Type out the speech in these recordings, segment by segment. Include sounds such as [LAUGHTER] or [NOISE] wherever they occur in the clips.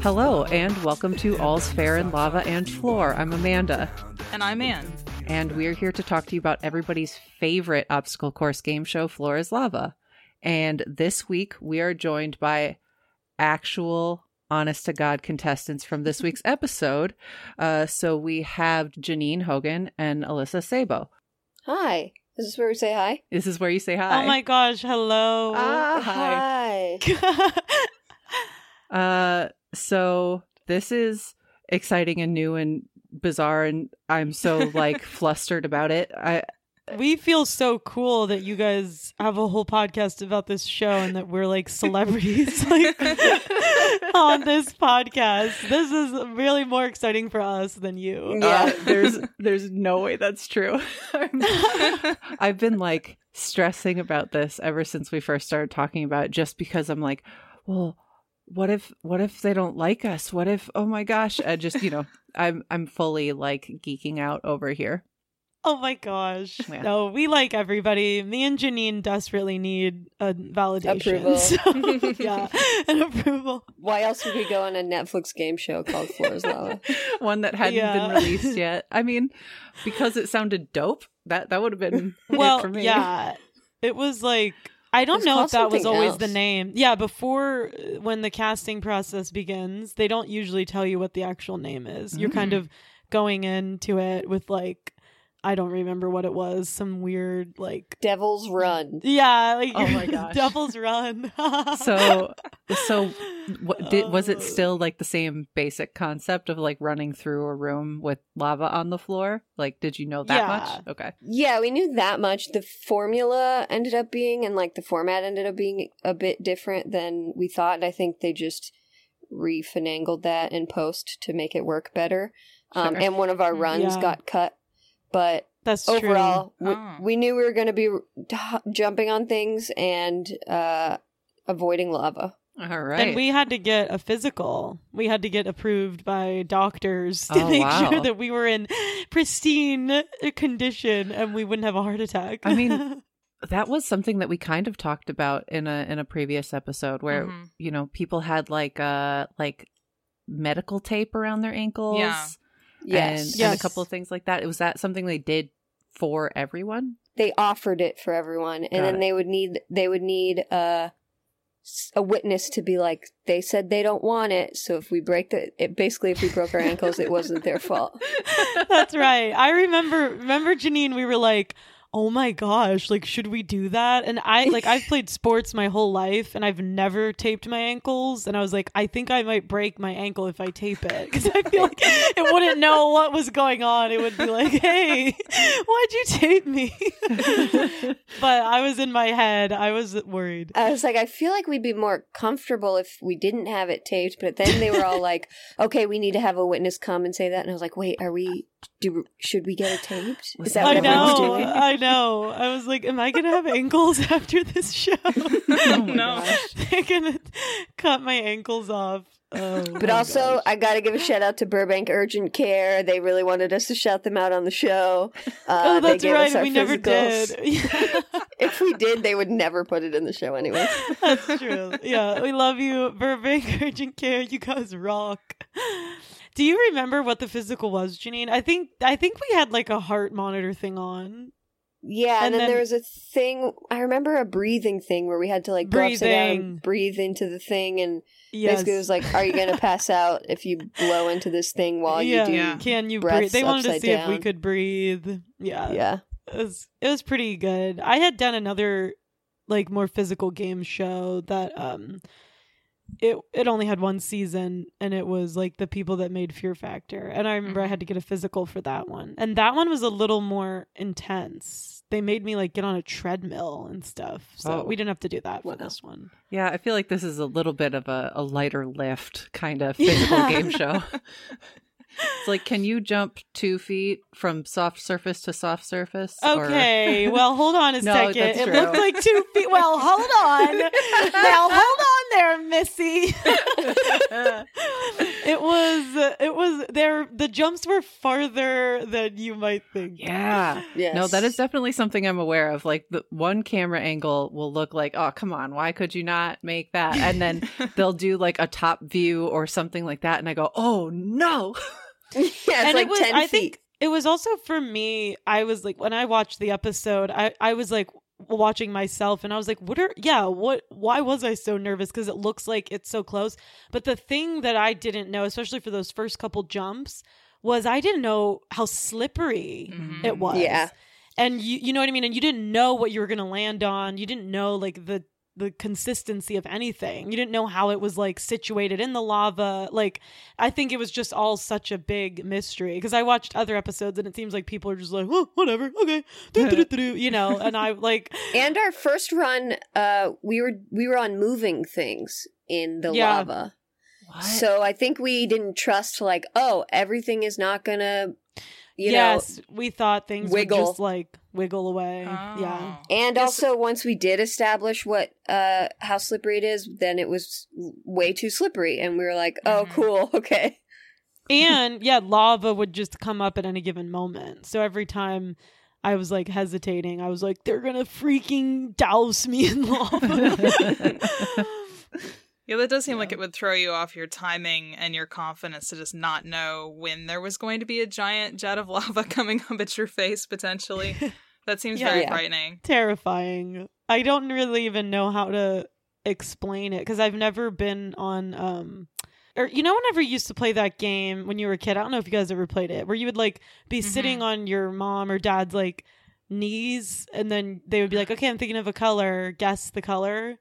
Hello, and welcome to All's Fair in Lava and Floor. I'm Amanda, And I'm Ann. And we're here to talk to you about everybody's favorite obstacle course game show, Floor is Lava. And this week, we are joined by actual honest to God contestants from this week's [LAUGHS] episode. Uh, so we have Janine Hogan and Alyssa Sabo. Hi. This is this where we say hi? This is where you say hi. Oh my gosh, hello. Ah, hi. Hi. [LAUGHS] Uh, so this is exciting and new and bizarre, and I'm so like [LAUGHS] flustered about it. I we feel so cool that you guys have a whole podcast about this show and that we're like celebrities [LAUGHS] like [LAUGHS] on this podcast. This is really more exciting for us than you. uh, Yeah. there's there's no way that's true. I'm- I've been like stressing about this ever since we first started talking about it, just because I'm like, well, what if what if they don't like us? What if oh my gosh? I just you know I'm I'm fully like geeking out over here. Oh my gosh. Yeah. No, we like everybody. Me and Janine desperately need a validation. Approval. So, [LAUGHS] yeah, an approval. Why else would we go on a Netflix game show called Floor is Lava? [LAUGHS] One that hadn't Yeah. been released [LAUGHS] yet. I mean, because it sounded dope. That that would have been it well, for me. yeah, it was like I don't know if that was always the name. Yeah, before uh, when the casting process begins, they don't usually tell you what the actual name is. You're kind Mm. of going into it with like I don't remember what it was, some weird like Devil's Run. yeah, like Oh my [LAUGHS] gosh. Devil's Run. [LAUGHS] So so what did was it Oh. still like the same basic concept of like running through a room with lava on the floor? Like did you know that Yeah. much? Okay. Yeah, we knew that much. The formula ended up being, and like the format ended up being a bit different than we thought. And I think they just refinangled that in post to make it work better. Um, and one of our runs Yeah. got cut. But That's overall, true. we, Ah. we knew we were going to be t- jumping on things and uh, avoiding lava. All right. And we had to get a physical. We had to get approved by doctors to Oh, make wow. sure that we were in pristine condition and we wouldn't have a heart attack. I mean, [LAUGHS] that was something that we kind of talked about in a in a previous episode where Mhm. you know people had like uh like medical tape around their ankles Yeah. Yes. and, and a couple of things like that was that something they did for everyone they offered it for everyone and Got then it. they would need they would need uh, a a witness to be like they said they don't want it so if we break the it, basically if we broke our ankles it wasn't their fault [LAUGHS] That's right. I remember remember Janine, we were like, Oh my gosh, like should we do that? And I like I've [LAUGHS] played sports my whole life and I've never taped my ankles and I was like I think I might break my ankle if I tape it [LAUGHS] cuz I feel like it wouldn't know what was going on. It would be like, [LAUGHS] "Hey, why'd you tape me?" but I was in my head. I was worried. i was like i feel like we'd be more comfortable if we didn't have it taped but then they were all like okay we need to have a witness come and say that and i was like wait are we do should we get it taped is that that I what what everyone's know. doing I know. I was like, am I going to have [LAUGHS] ankles after this show? Oh no. gosh. [LAUGHS] They're going to cut my ankles off. Oh, But also, gosh. I got to give a shout out to Burbank Urgent Care. They really wanted us to shout them out on the show. [LAUGHS] Uh, oh, that's right. We never physicals. did. [LAUGHS] [LAUGHS] If we did, they would never put it in the show anyway. that's true. Yeah, we love you, Burbank Urgent Care. You guys rock. Do you remember what the physical was, Janine? I think I think we had like a heart monitor thing on. Yeah, and, And then, then- there was a thing. I remember a breathing thing where we had to like go upside down and breathe into the thing, and Yes. basically it was like, "Are you going to pass out if you blow into this thing while yeah. you do?" Yeah. Can you breathe? They wanted to upside see if we could breathe. Yeah. Yeah, it was it was pretty good. I had done another like more physical game show that um it it only had one season and it was like the people that made Fear Factor. And I remember I Mm-hmm. had to get a physical for that one. And that one was a little more intense. They made me like get on a treadmill and stuff. So Oh. we didn't have to do that for Wow. this one. Yeah, I feel like this is a little bit of a, a lighter lift kind of [LAUGHS] physical Yeah. game show. It's like, can you jump two feet from soft surface to soft surface? Or- Okay, well, hold on a [LAUGHS] No, second. It true. looked like two feet. Well, hold on. [LAUGHS] now, hold on there, Missy. [LAUGHS] it was, it was there. The jumps were farther than you might think. Yeah. Yes. No, that is definitely something I'm aware of. Like the one camera angle will look like, oh, come on, why could you not make that? And then [LAUGHS] they'll do like a top view or something like that, and I go, oh no. [LAUGHS] yeah, it's and like it was, 10 I feet. think it was also for me. I was like, when I watched the episode, I, I was like watching myself and I was like, what are, yeah, what, why was I so nervous? Because it looks like it's so close. But the thing that I didn't know, especially for those first couple jumps, was I didn't know how slippery Mhm. it was. Yeah. And you, you know what I mean? And you didn't know what you were going to land on. You didn't know like the, the consistency of anything. You didn't know how it was like situated in the lava. Like I think it was just all such a big mystery because I watched other episodes and it seems like people are just like, oh, whatever, okay, [LAUGHS] do, do, do, do, do," you know. And I like, And our first run, uh, we were we were on moving things in the Yeah. lava. What? So I think we didn't trust like, oh, everything is not gonna, you know. yes, we thought things wiggle. would just like wiggle away. Yeah. Oh. And Yes. also, once we did establish what uh how slippery it is, then it was way too slippery, and we were like, oh, Mhm. cool, [LAUGHS] okay. and yeah, lava would just come up at any given moment. So every time I was like hesitating, I was like, they're gonna freaking douse me in lava. [LAUGHS] [LAUGHS] Yeah, that does seem like it would throw you off your timing and your confidence to just not know when there was going to be a giant jet of [LAUGHS] lava coming up at your face potentially. [LAUGHS] That seems Yeah. very Yeah. frightening. Terrifying. I don't really even know how to explain it because I've never been on um or you know whenever you used to play that game when you were a kid, I don't know if you guys ever played it, where you would like be sitting on your mom or dad's like knees and then they would be like, Okay, I'm thinking of a color, guess the color.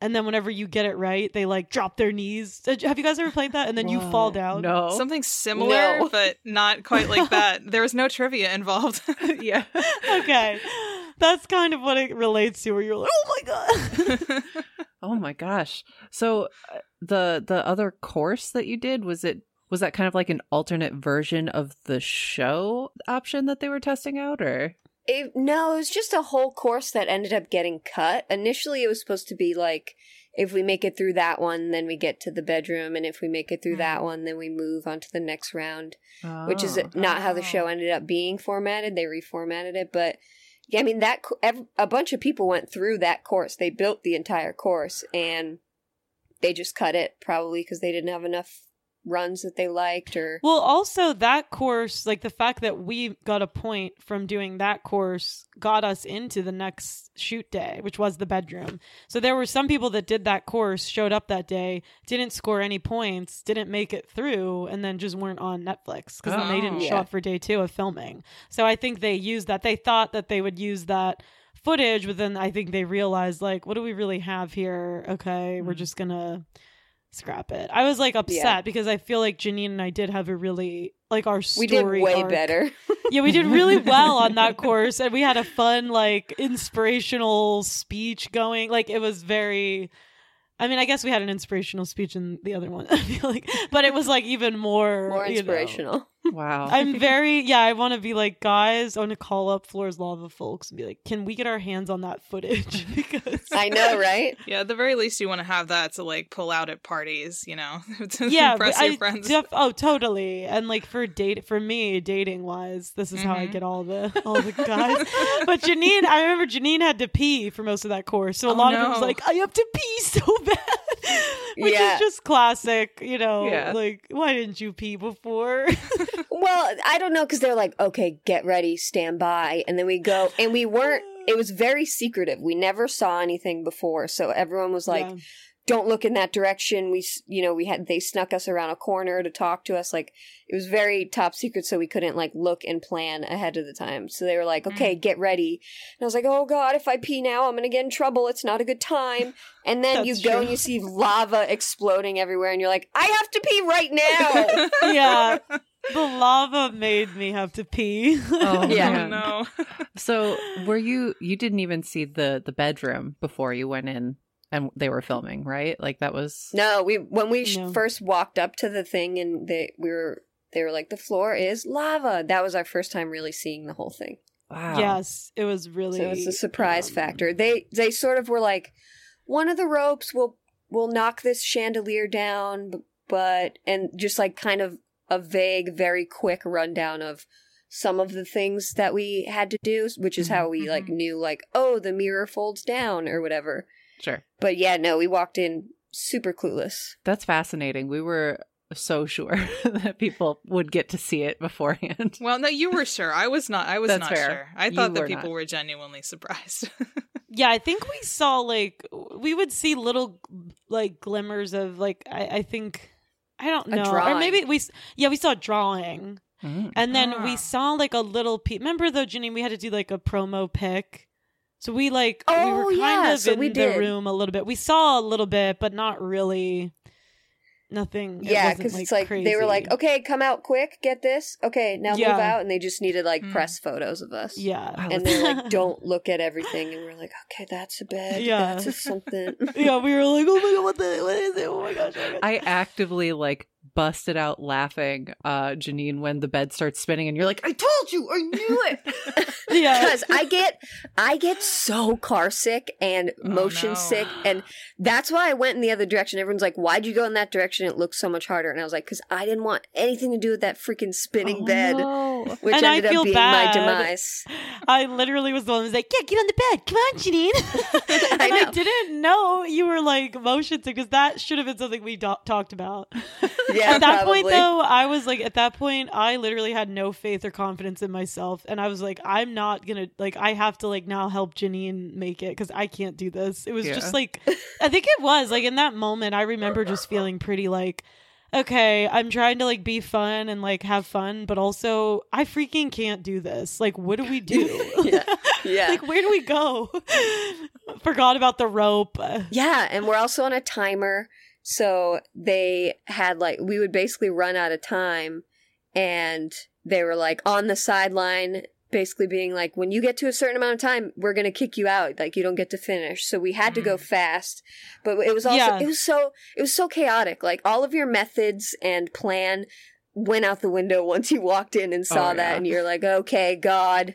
And then whenever you get it right, they like drop their knees. Have you guys ever played that? And then you fall down. No. Something similar, No. but not quite like [LAUGHS] that. There was no trivia involved. [LAUGHS] yeah. okay. That's kind of what it relates to where you're like, oh my god. [LAUGHS] Oh my gosh. So uh, the the other course that you did was it was that kind of like an alternate version of the show option that they were testing out or It, no, it was just a whole course that ended up getting cut. Initially, it was supposed to be like, if we make it through that one, then we get to the bedroom, and if we make it through hmm. that one, then we move on to the next round. Which is Oh. not how the Oh. show ended up being formatted. They reformatted it, but yeah, I mean that a bunch of people went through that course. They built the entire course, and they just cut it probably because they didn't have enough runs that they liked or Well, also that course, like the fact that we got a point from doing that course got us into the next shoot day, which was the bedroom. So there were some people that did that course, showed up that day, didn't score any points, didn't make it through, and then just weren't on Netflix because then they didn't Oh. show up for day two of filming. So I think they used that. They thought that they would use that footage, but then I think they realized, like, what do we really have here? Okay, we're Mhm. just gonna scrap it. I was like upset Yeah. because I feel like Janine and I did have a really like our story. we did way arc. better. [LAUGHS] Yeah, we did really [LAUGHS] well on that course, and we had a fun like inspirational speech going. Like it was very. I mean, I guess we had an inspirational speech in the other one. [LAUGHS] I feel like, but it was like even more More you know. Inspirational. wow. I'm very yeah. I want to be like guys. I want to call up Floor's Lava folks and be like, can we get our hands on that footage? [LAUGHS] because I know, right? [LAUGHS] yeah, at the very least, you want to have that to like pull out at parties, you know, [LAUGHS] to yeah, impress your I friends. def- oh, totally. And like for date for me, dating wise, this is how I Mhm. get all the all the guys. but Janine, I remember Janine had to pee for most of that course, so a Oh, lot of it was like, I have to pee so bad, [LAUGHS] which Yeah. is just classic. You know, Yeah. like why didn't you pee before? [LAUGHS] Well, I don't know because they're like, okay, get ready, stand by, and then we go, and we weren't. It was very secretive. We never saw anything before, so everyone was like, Yeah. "Don't look in that direction." We, you know, we had they snuck us around a corner to talk to us. Like it was very top secret, so we couldn't like look and plan ahead of the time. So they were like, mm. "Okay, get ready," and I was like, "Oh God, if I pee now, I'm gonna get in trouble. It's not a good time." And then you go true. and you see lava exploding everywhere, and you're like, "I have to pee right now." [LAUGHS] yeah, the lava made me have to pee. Oh, [LAUGHS] Yeah. Oh no. So were you you didn't even see the the bedroom before you went in and they were filming, right? Like that was No, we when we No. first walked up to the thing and they we were they were like, the floor is lava. That was our first time really seeing the whole thing. Wow. Yes, it was really. So it was a surprise um, factor. They they sort of were like, one of the ropes will will knock this chandelier down, but and just like kind of a vague, very quick rundown of some of the things that we had to do, which is how we like knew like, oh, the mirror folds down or whatever. Sure. But yeah, no, we walked in super clueless. That's fascinating. We were so sure [LAUGHS] that people would get to see it beforehand. Well, no, you were sure. I was not. I was That's not fair. sure. I You thought that were people not. were genuinely surprised. [LAUGHS] Yeah, I think we saw like we would see little like glimmers of like I, I think I don't A know or maybe we yeah we saw a drawing Mm. and then Ah. we saw like a little pe- remember though Janine we had to do like a promo pic so we like we Oh, were kind yeah, of so in we the room a little bit we saw a little bit but not really nothing yeah, wasn't, because it's like they were like, okay, come out quick, get this. Okay, now Yeah. move out, and they just needed like Hmm. press photos of us. yeah and they're like, [LAUGHS] don't look at everything, and we're like, okay, that's a bed. Yeah. that's a something. [LAUGHS] yeah we were like oh my god what the what is it oh my gosh, oh my [LAUGHS] gosh. I actively like busted out laughing, uh, Janine, when the bed starts spinning and you're like, I told you, I knew it. [LAUGHS] yeah because I get I get so car sick and Oh, motion no. sick, and that's why I went in the other direction. Everyone's like, "Why'd you go in that direction? It looks so much harder." And I was like, "Cause I didn't want anything to do with that freaking spinning Oh, bed." no. Which And I ended feel up being bad. my demise. I literally was the one who was like, "Yeah, get on the bed. Come on, Janine." [LAUGHS] [LAUGHS] and I, know. didn't know you were like motion sick because that should have been something we do- talked about. Yeah, at that probably. point, though, I was like, at that point, I literally had no faith or confidence in myself, and I was like, I'm not gonna like, I have to like now help Janine make it because I can't do this. It was Yeah. just like, I think it was like in that moment, I remember just feeling pretty like. Okay, I'm trying to like be fun and like have fun, but also I freaking can't do this. Like, what do we do? [LAUGHS] yeah, yeah. [LAUGHS] like where do we go [LAUGHS] forgot about the rope Yeah, and we're also on a timer. So they had like we would basically run out of time and they were like on the sideline basically being like when you get to a certain amount of time we're going to kick you out like you don't get to finish. So we had to go mm-hmm. fast. But it was also Yeah. it was so it was so chaotic. Like all of your methods and plan went out the window [LAUGHS] once you walked in and saw Oh, that yeah. and you're like, "Okay, god."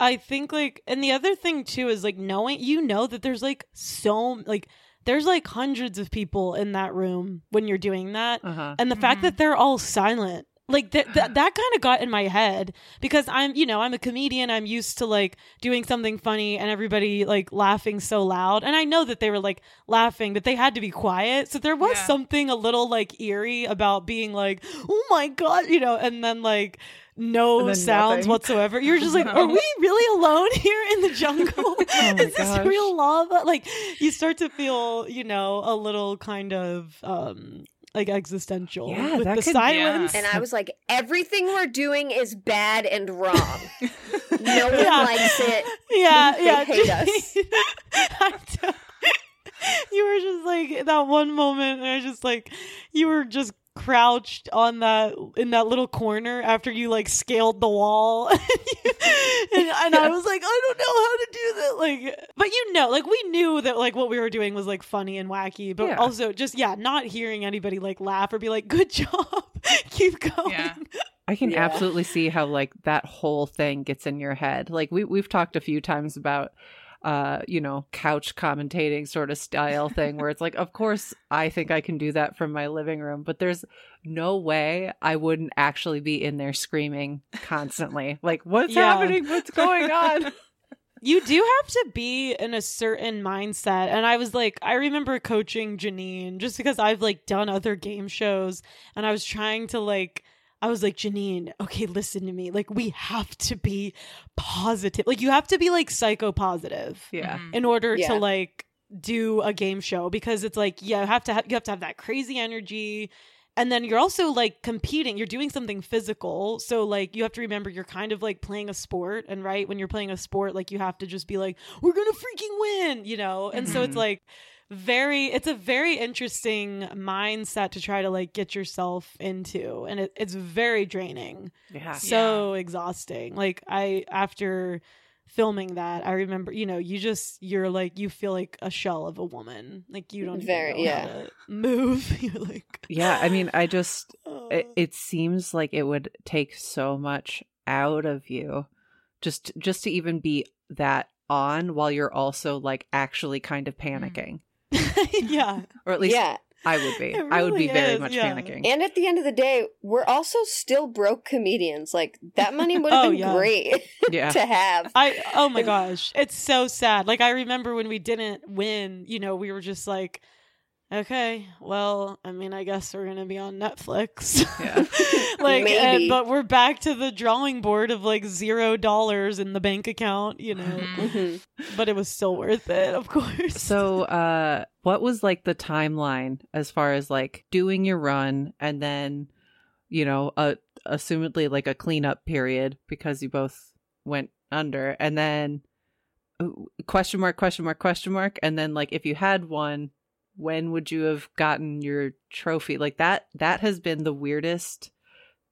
i think like and the other thing too is like knowing you know that there's like so like there's like hundreds of people in that room when you're doing that Uh-huh. and the fact Mhm. that they're all silent like th- th- that kind of got in my head because i'm you know i'm a comedian i'm used to like doing something funny and everybody like laughing so loud and i know that they were like laughing but they had to be quiet so there was Yeah. something a little like eerie about being like oh my god you know and then like no sounds nothing. whatsoever you're just like [LAUGHS] No. are we really alone [LAUGHS] here in the jungle [LAUGHS] Oh is this gosh. real lava like you start to feel you know a little kind of um like existential Yeah, with that the could- silence And I was like, "Everything we're doing is bad and wrong. no one Yeah. likes it." yeah, They yeah. hate us. You were just like that one moment, and I just like you were just crouched on that in that little corner after you like scaled the wall, [LAUGHS] and, and I was like, I don't know how to do that. Like, but you know, like we knew that like what we were doing was like funny and wacky, but Yeah. also just yeah, not hearing anybody like laugh or be like, "Good job, [LAUGHS] keep going." Yeah. I can Yeah. absolutely see how like that whole thing gets in your head. Like we we've talked a few times about uh you know couch commentating sort of style thing where it's like of course I think I can do that from my living room but there's no way I wouldn't actually be in there screaming constantly. Like what's Yeah. happening? What's going on? [LAUGHS] You do have to be in a certain mindset and i was like i remember coaching janine just because i've like done other game shows and i was trying to like i was like janine okay listen to me. Like we have to be positive. Like you have to be like psycho positive yeah. Mhm. in order Yeah. to like do a game show because it's like yeah you have to have you have to have that crazy energy. And then you're also like competing. You're doing something physical. So like you have to remember you're kind of like playing a sport. And right when you're playing a sport like you have to just be like we're gonna freaking win you know? And so it's Mhm. like very it's a very interesting mindset to try to like get yourself into and it, it's very draining. Yeah. So exhausting. Like i after filming that i remember you know you just you're like you feel like a shell of a woman. Like you don't Very- know yeah. how to move. [LAUGHS] You're like Yeah, I mean, I just uh, [SIGHS] it, it seems like it would take so much out of you just just to even be that on while you're also like actually kind of panicking. [LAUGHS] yeah Or at least yeah. I would be. [LAUGHS] It I would be really very is, much yeah. panicking. And at the end of the day, we're also still broke comedians. Like that money would have Oh, been yeah. great [LAUGHS] yeah. to have. I oh my gosh, it's so sad. Like I remember when we didn't win, you know, we were just like, okay, well, I mean, I guess we're gonna be on Netflix. [LAUGHS] Yeah. [LAUGHS] like, and- but we're back to the drawing board of like zero dollars in the bank account, you know. Mhm. Mhm. But it was still worth it, of course. So, uh, what was like the timeline as far as like doing your run and then, you know, uh, assumedly like a cleanup period because you both went under and then uh, question mark, question mark, question mark. And then like if you had one, when would you have gotten your trophy? Like that, that has been the weirdest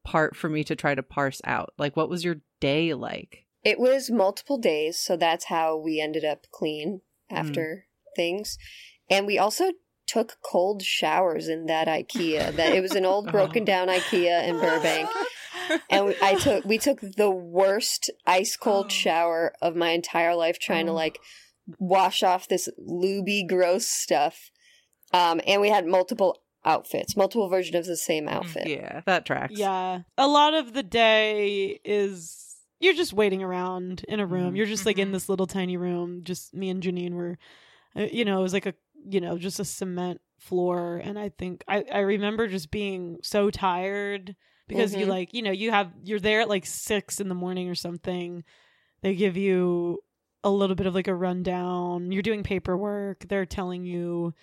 part for me to try to parse out. Like, what was your day like? It was multiple days, so that's how we ended up clean mm. after things. And we also took cold showers in that IKEA. That it was an old [LAUGHS] oh. broken down IKEA in Burbank. [LAUGHS] And we, I took we took the worst ice cold oh. shower of my entire life trying to Oh. like wash off this looby gross stuff. Um and we had multiple outfits, multiple versions of the same outfit. Yeah, that tracks. Yeah. A lot of the day is you're just waiting around in a room. Mhm. You're just like in Mhm. this little tiny room. Just me and Janine were, uh, you know, it was like a, you know, just a cement floor. And I think I, I remember just being so tired because you Mhm. like, you know, you have, you're there at like six in the morning or something. They give you a little bit of like a rundown. You're doing paperwork. They're telling you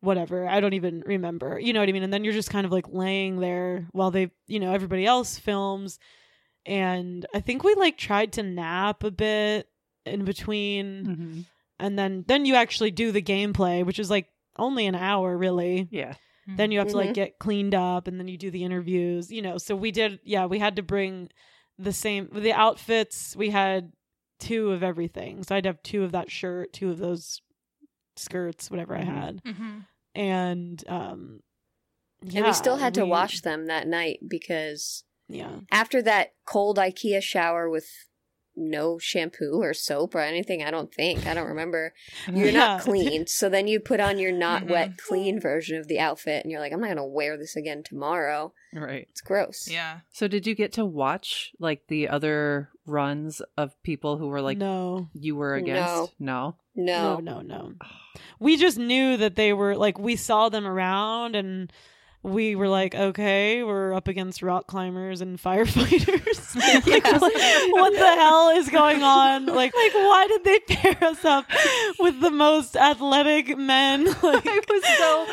whatever. I don't even remember. You know what I mean? And then you're just kind of like laying there while they, you know, everybody else films. And I think we like tried to nap a bit in between Mhm. and then then you actually do the gameplay, which is like only an hour really. Yeah. Then you have to like Mhm. get cleaned up and then you do the interviews, you know. So we did yeah, we had to bring the same the outfits, we had two of everything. So I'd have two of that shirt, two of those skirts, whatever. I had. Mhm. And um and yeah, we still had to wash them that night because Yeah. after that cold IKEA shower with no shampoo or soap or anything, I don't think. I don't remember. [LAUGHS] You're Yeah. not clean. So then you put on your not Mhm. wet clean version of the outfit and you're like, I'm not going to wear this again tomorrow. Right. It's gross. Yeah. So did you get to watch like the other runs of people who were like no. you were against? No. No. No, no, no. We just knew that they were like we saw them around and we were like, okay, we're up against rock climbers and [LAUGHS] firefighters. [LAUGHS] like, Yeah. what, what the hell is going on? [LAUGHS] Like, like why did they pair us up with the most athletic men? Like, I was so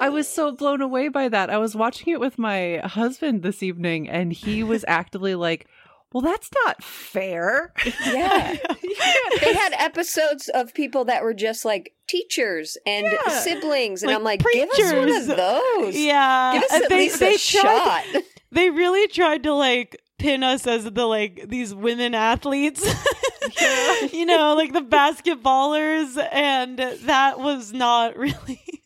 I was so blown away by that. I was watching it with my husband this evening and he was actively like, "Well, that's not fair." Yeah. [LAUGHS] they had episodes of people that were just like teachers and Yeah. siblings. And Like I'm like, give us one of those. yeah, Give us and at they least they a tried. shot. [LAUGHS] they really tried to like pin us as the like these women athletes [LAUGHS] you know like the basketballers and that was not really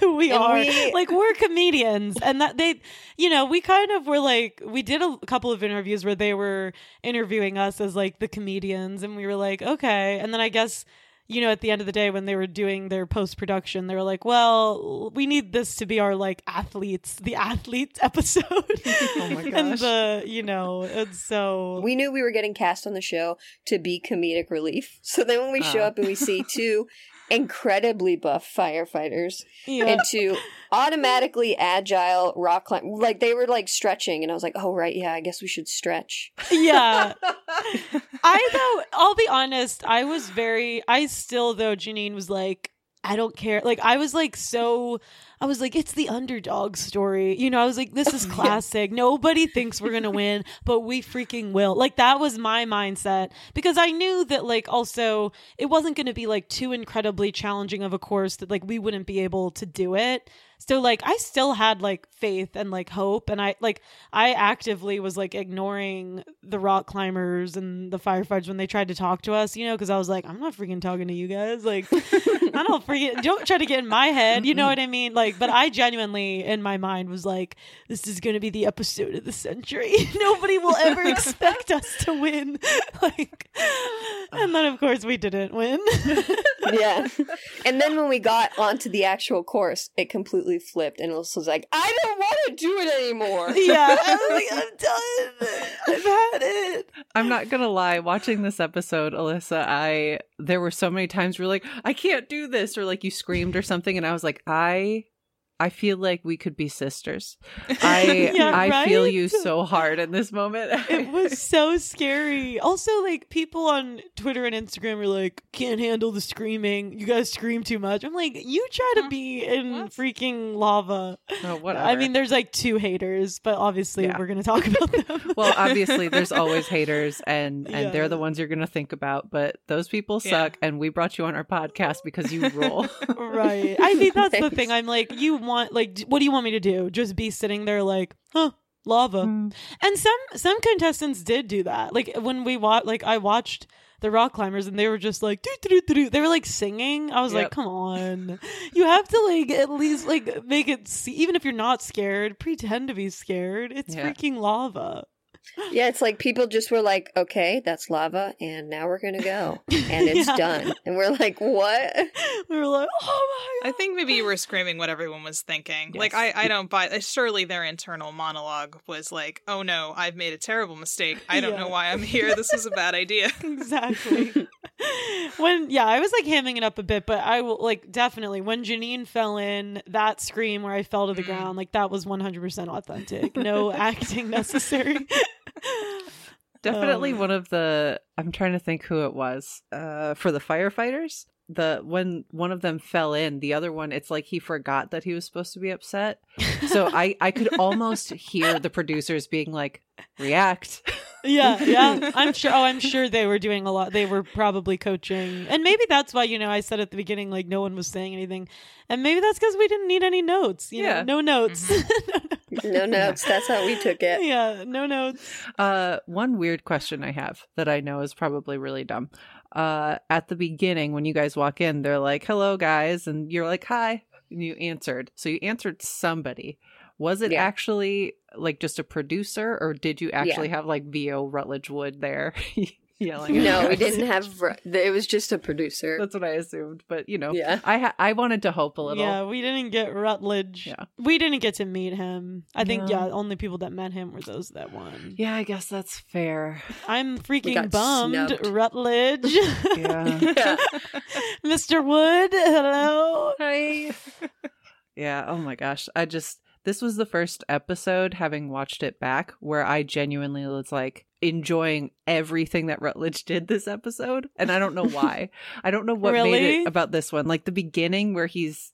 who [LAUGHS] we And are we- like we're comedians and that they you know we kind of were like we did a couple of interviews where they were interviewing us as like the comedians and we were like okay and then i guess you know, at the end of the day, when they were doing their post production, they were like, "Well, we need this to be our like athletes, the athletes [LAUGHS] episode." Oh my and the you know, and so We knew we were getting cast on the show to be comedic relief. So then when we show Ah. up and we see [LAUGHS] two incredibly buff firefighters yeah. and two automatically agile rock climb like they were like stretching and I was like, "Oh right, yeah, I guess we should stretch." yeah. [LAUGHS] I though I'll be honest, I was very I still though Janine was like I don't care. Like I was like so I was like, it's the underdog story. You know, I was like, this is [LAUGHS] classic. Nobody thinks we're gonna win, [LAUGHS] but we freaking will. Like that was my mindset because I knew that like also it wasn't gonna be like too incredibly challenging of a course that like we wouldn't be able to do it. So like I still had like faith and like hope and I like I actively was like ignoring the rock climbers and the firefighters when they tried to talk to us, you know, because I was like, I'm not freaking talking to you guys. Like [LAUGHS] I don't freaking don't try to get in my head, you know what I mean? Like, but I genuinely in my mind was like, this is gonna be the episode of the century. [LAUGHS] Nobody will ever expect [LAUGHS] us to win. [LAUGHS] like and then of course we didn't win. yeah. And then when we got onto the actual course, it completely flipped, and Alyssa was like, "I don't want to do it anymore." yeah. I was like, I'm done. I've had it. I'm not gonna lie, watching this episode, Alyssa, I there were so many times where like, I can't do this, or like you screamed or something, and I was like, I I feel like we could be sisters. [LAUGHS] I Yeah, I feel you so hard in this moment. [LAUGHS] It was [LAUGHS] so scary. Also, like people on Twitter and Instagram are like, "Can't handle the screaming. You guys scream too much." I'm like, "You try to be in What? freaking lava." oh, whatever. I mean, there's like two haters, but obviously Yeah. we're gonna talk about them. well, obviously there's always haters and and Yeah. they're the ones you're going to think about, but those people Yeah. suck and we brought you on our podcast because you rule. right. I think that's the thing. I'm like, you want like, what do you want me to do? Just be sitting there like, huh? Lava. Mm. And some some contestants did do that. Like when we watched, like I watched the rock climbers, and they were just like, doo, doo, doo, doo, doo. they were like singing. I was like, come on, you have to like at least like make it see. Even if you're not scared, pretend to be scared. It's Yeah. freaking lava. Yeah, it's like people just were like, "Okay, that's lava, and now we're gonna go, and it's [LAUGHS] Yeah. done." And we're like, "What?" We were like, oh my I think maybe you were screaming what everyone was thinking. Like I, I don't buy. uh, Surely their internal monologue was like, "Oh no, I've made a terrible mistake. I don't Yeah. know why I'm here. This is a bad idea." [LAUGHS] exactly. [LAUGHS] when yeah, I was like hamming it up a bit, but I will like definitely when Janine fell in that scream where I fell to the Mm. ground, like that was one hundred percent authentic. No [LAUGHS] acting necessary. Definitely Um, one of the I'm trying to think who it was. Uh for the firefighters, the when one of them fell in, the other one it's like he forgot that he was supposed to be upset. So [LAUGHS] I I could almost hear the producers being like react. [LAUGHS] yeah, yeah. I'm sure. Oh, I'm sure they were doing a lot. They were probably coaching, and maybe that's why you know I said at the beginning like no one was saying anything, and maybe that's because we didn't need any notes. You Yeah. know, no notes. [LAUGHS] No notes. That's how we took it. yeah, no notes. Uh, one weird question I have that I know is probably really dumb. Uh, at the beginning, when you guys walk in, they're like, "Hello, guys," and you're like, "Hi," and you answered. So you answered somebody. Was it Yeah. actually like just a producer, or did you actually have like VO Rutledge Wood there [LAUGHS] yelling? No, we [LAUGHS] didn't have. It was just a producer. That's what I assumed, but you know, Yeah. I ha- I wanted to hope a little. Yeah, we didn't get Rutledge. Yeah. We didn't get to meet him. I think, No. yeah, only people that met him were those that won. Yeah, I guess that's fair. I'm freaking bummed. snubbed. Rutledge. Yeah. [LAUGHS] [LAUGHS] Yeah. Mr. Wood, hello. Hi. yeah. Oh my gosh. I just this was the first episode, having watched it back, where I genuinely was like enjoying everything that Rutledge did this episode, and I don't know [LAUGHS] why. I don't know what made Really? it about this one. Like the beginning where he's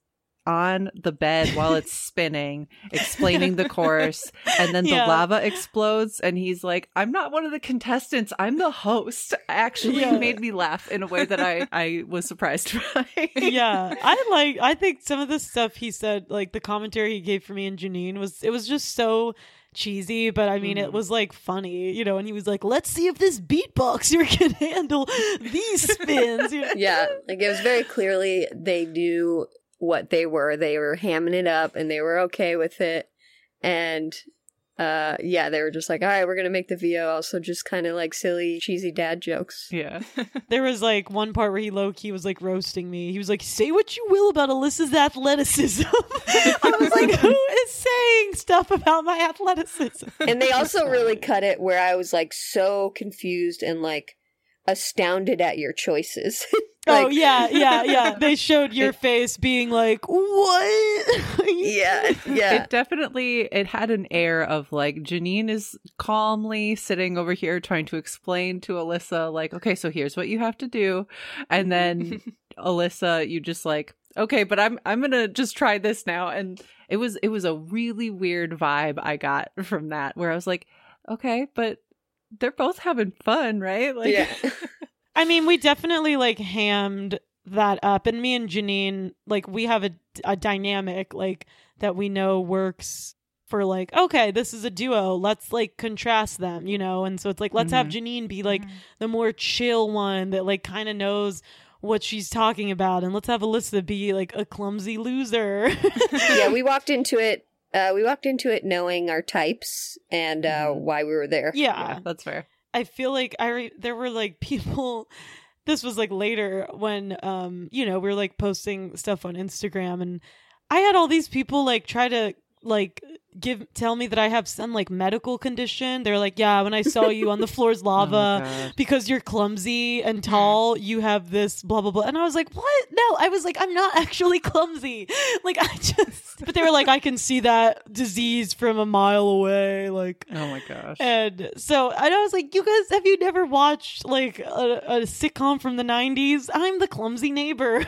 on the bed while it's [LAUGHS] spinning, explaining the course, and then the Yeah. lava explodes, and he's like, "I'm not one of the contestants. I'm the host." Actually, Yeah. made me laugh in a way that I [LAUGHS] I was surprised by. yeah, I like. I think some of the stuff he said, like the commentary he gave for me and Janine, was it was just so cheesy. But I mean, it Mhm. was like funny, you know. And he was like, "Let's see if this beatboxer [LAUGHS] can handle these spins." you know? yeah, like it was very clearly they knew what they were. They were hamming it up, and they were okay with it. And uh, yeah, they were just like, "All right, we're gonna make the VO also just kind of like silly, cheesy dad jokes." yeah. [LAUGHS] [LAUGHS] There was like one part where he low key was like roasting me. He was like, "Say what you will about Alyssa's athleticism." [LAUGHS] I was like, "Who is saying stuff about my athleticism?" and they also really cut it where I was like so confused and like astounded at your choices. Oh yeah, yeah, yeah. [LAUGHS] They showed your face being like, "What?" [LAUGHS] yeah, yeah. It definitely it had an air of like Janine is calmly sitting over here trying to explain to Alyssa like, okay, so here's what you have to do, and then [LAUGHS] Alyssa, you just like okay, but I'm I'm gonna just try this now. And it was it was a really weird vibe I got from that, where I was like, okay, but they're both having fun, right? Like, yeah. I mean, we definitely like hammed that up, and me and Janine, like, we have a, a dynamic like that we know works for like, okay, this is a duo. Let's like contrast them, you know. And so it's like, let's have Janine be like the more chill one that like kind of knows what she's talking about, and let's have Alyssa be like a clumsy loser. [LAUGHS] yeah, we walked into it. Uh, we walked into it knowing our types and uh, Mhm. why we were there. yeah. yeah, that's fair. I feel like I re- there were like [LAUGHS] people this was like later when um you know we were like posting stuff on Instagram and I had all these people like try to like give tell me that I have some like medical condition. They're like, "Yeah, when I saw you on the floor's [LAUGHS] Oh lava God. because you're clumsy and tall, you have this blah blah blah." And I was like, "What? No, I was like, I'm not [LAUGHS] actually clumsy. Like I just [LAUGHS] But they were like, "I can see that disease from a mile away." Like Oh my gosh. and so and I was like, you guys, have you never watched like a, a sitcom from the 90s? I'm the clumsy neighbor.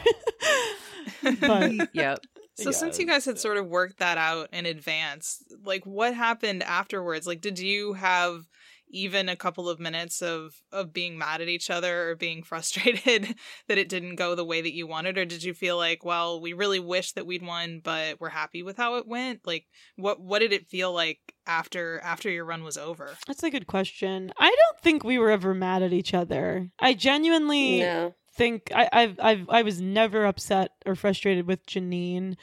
but yep. So since you guys had sort of worked that out in advance, like what happened afterwards? Like did you have even a couple of minutes of of being mad at each other or being [LAUGHS] frustrated that it didn't go the way that you wanted or did you feel like, well, we really wish that we'd won, but we're happy with how it went? Like what what did it feel like after after your run was over? that's a good question. I don't think we were ever mad at each other. I genuinely No. Think I, I've, I've, I was never upset or frustrated with Janine.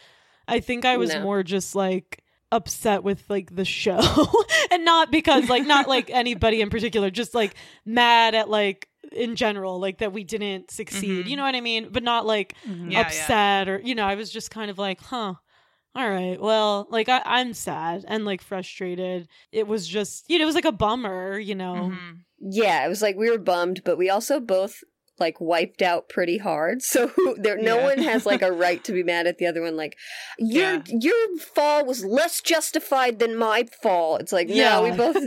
I think I was No. more just like upset with like the show [LAUGHS] and not because like not like [LAUGHS] anybody in particular just like mad at like in general like that we didn't succeed Mhm. you know what i mean but not like Mhm. Yeah, yeah. upset or you know i was just kind of like huh all right well like I, i'm sad and like frustrated it was just you know it was like a bummer you know Mhm. Yeah, it was like we were bummed, but we also both like wiped out pretty hard. [LAUGHS] So there, no Yeah. one has like a [LAUGHS] right to be mad at the other one. Like your Yeah. your fall was less justified than my fall. It's like Yeah. no, we both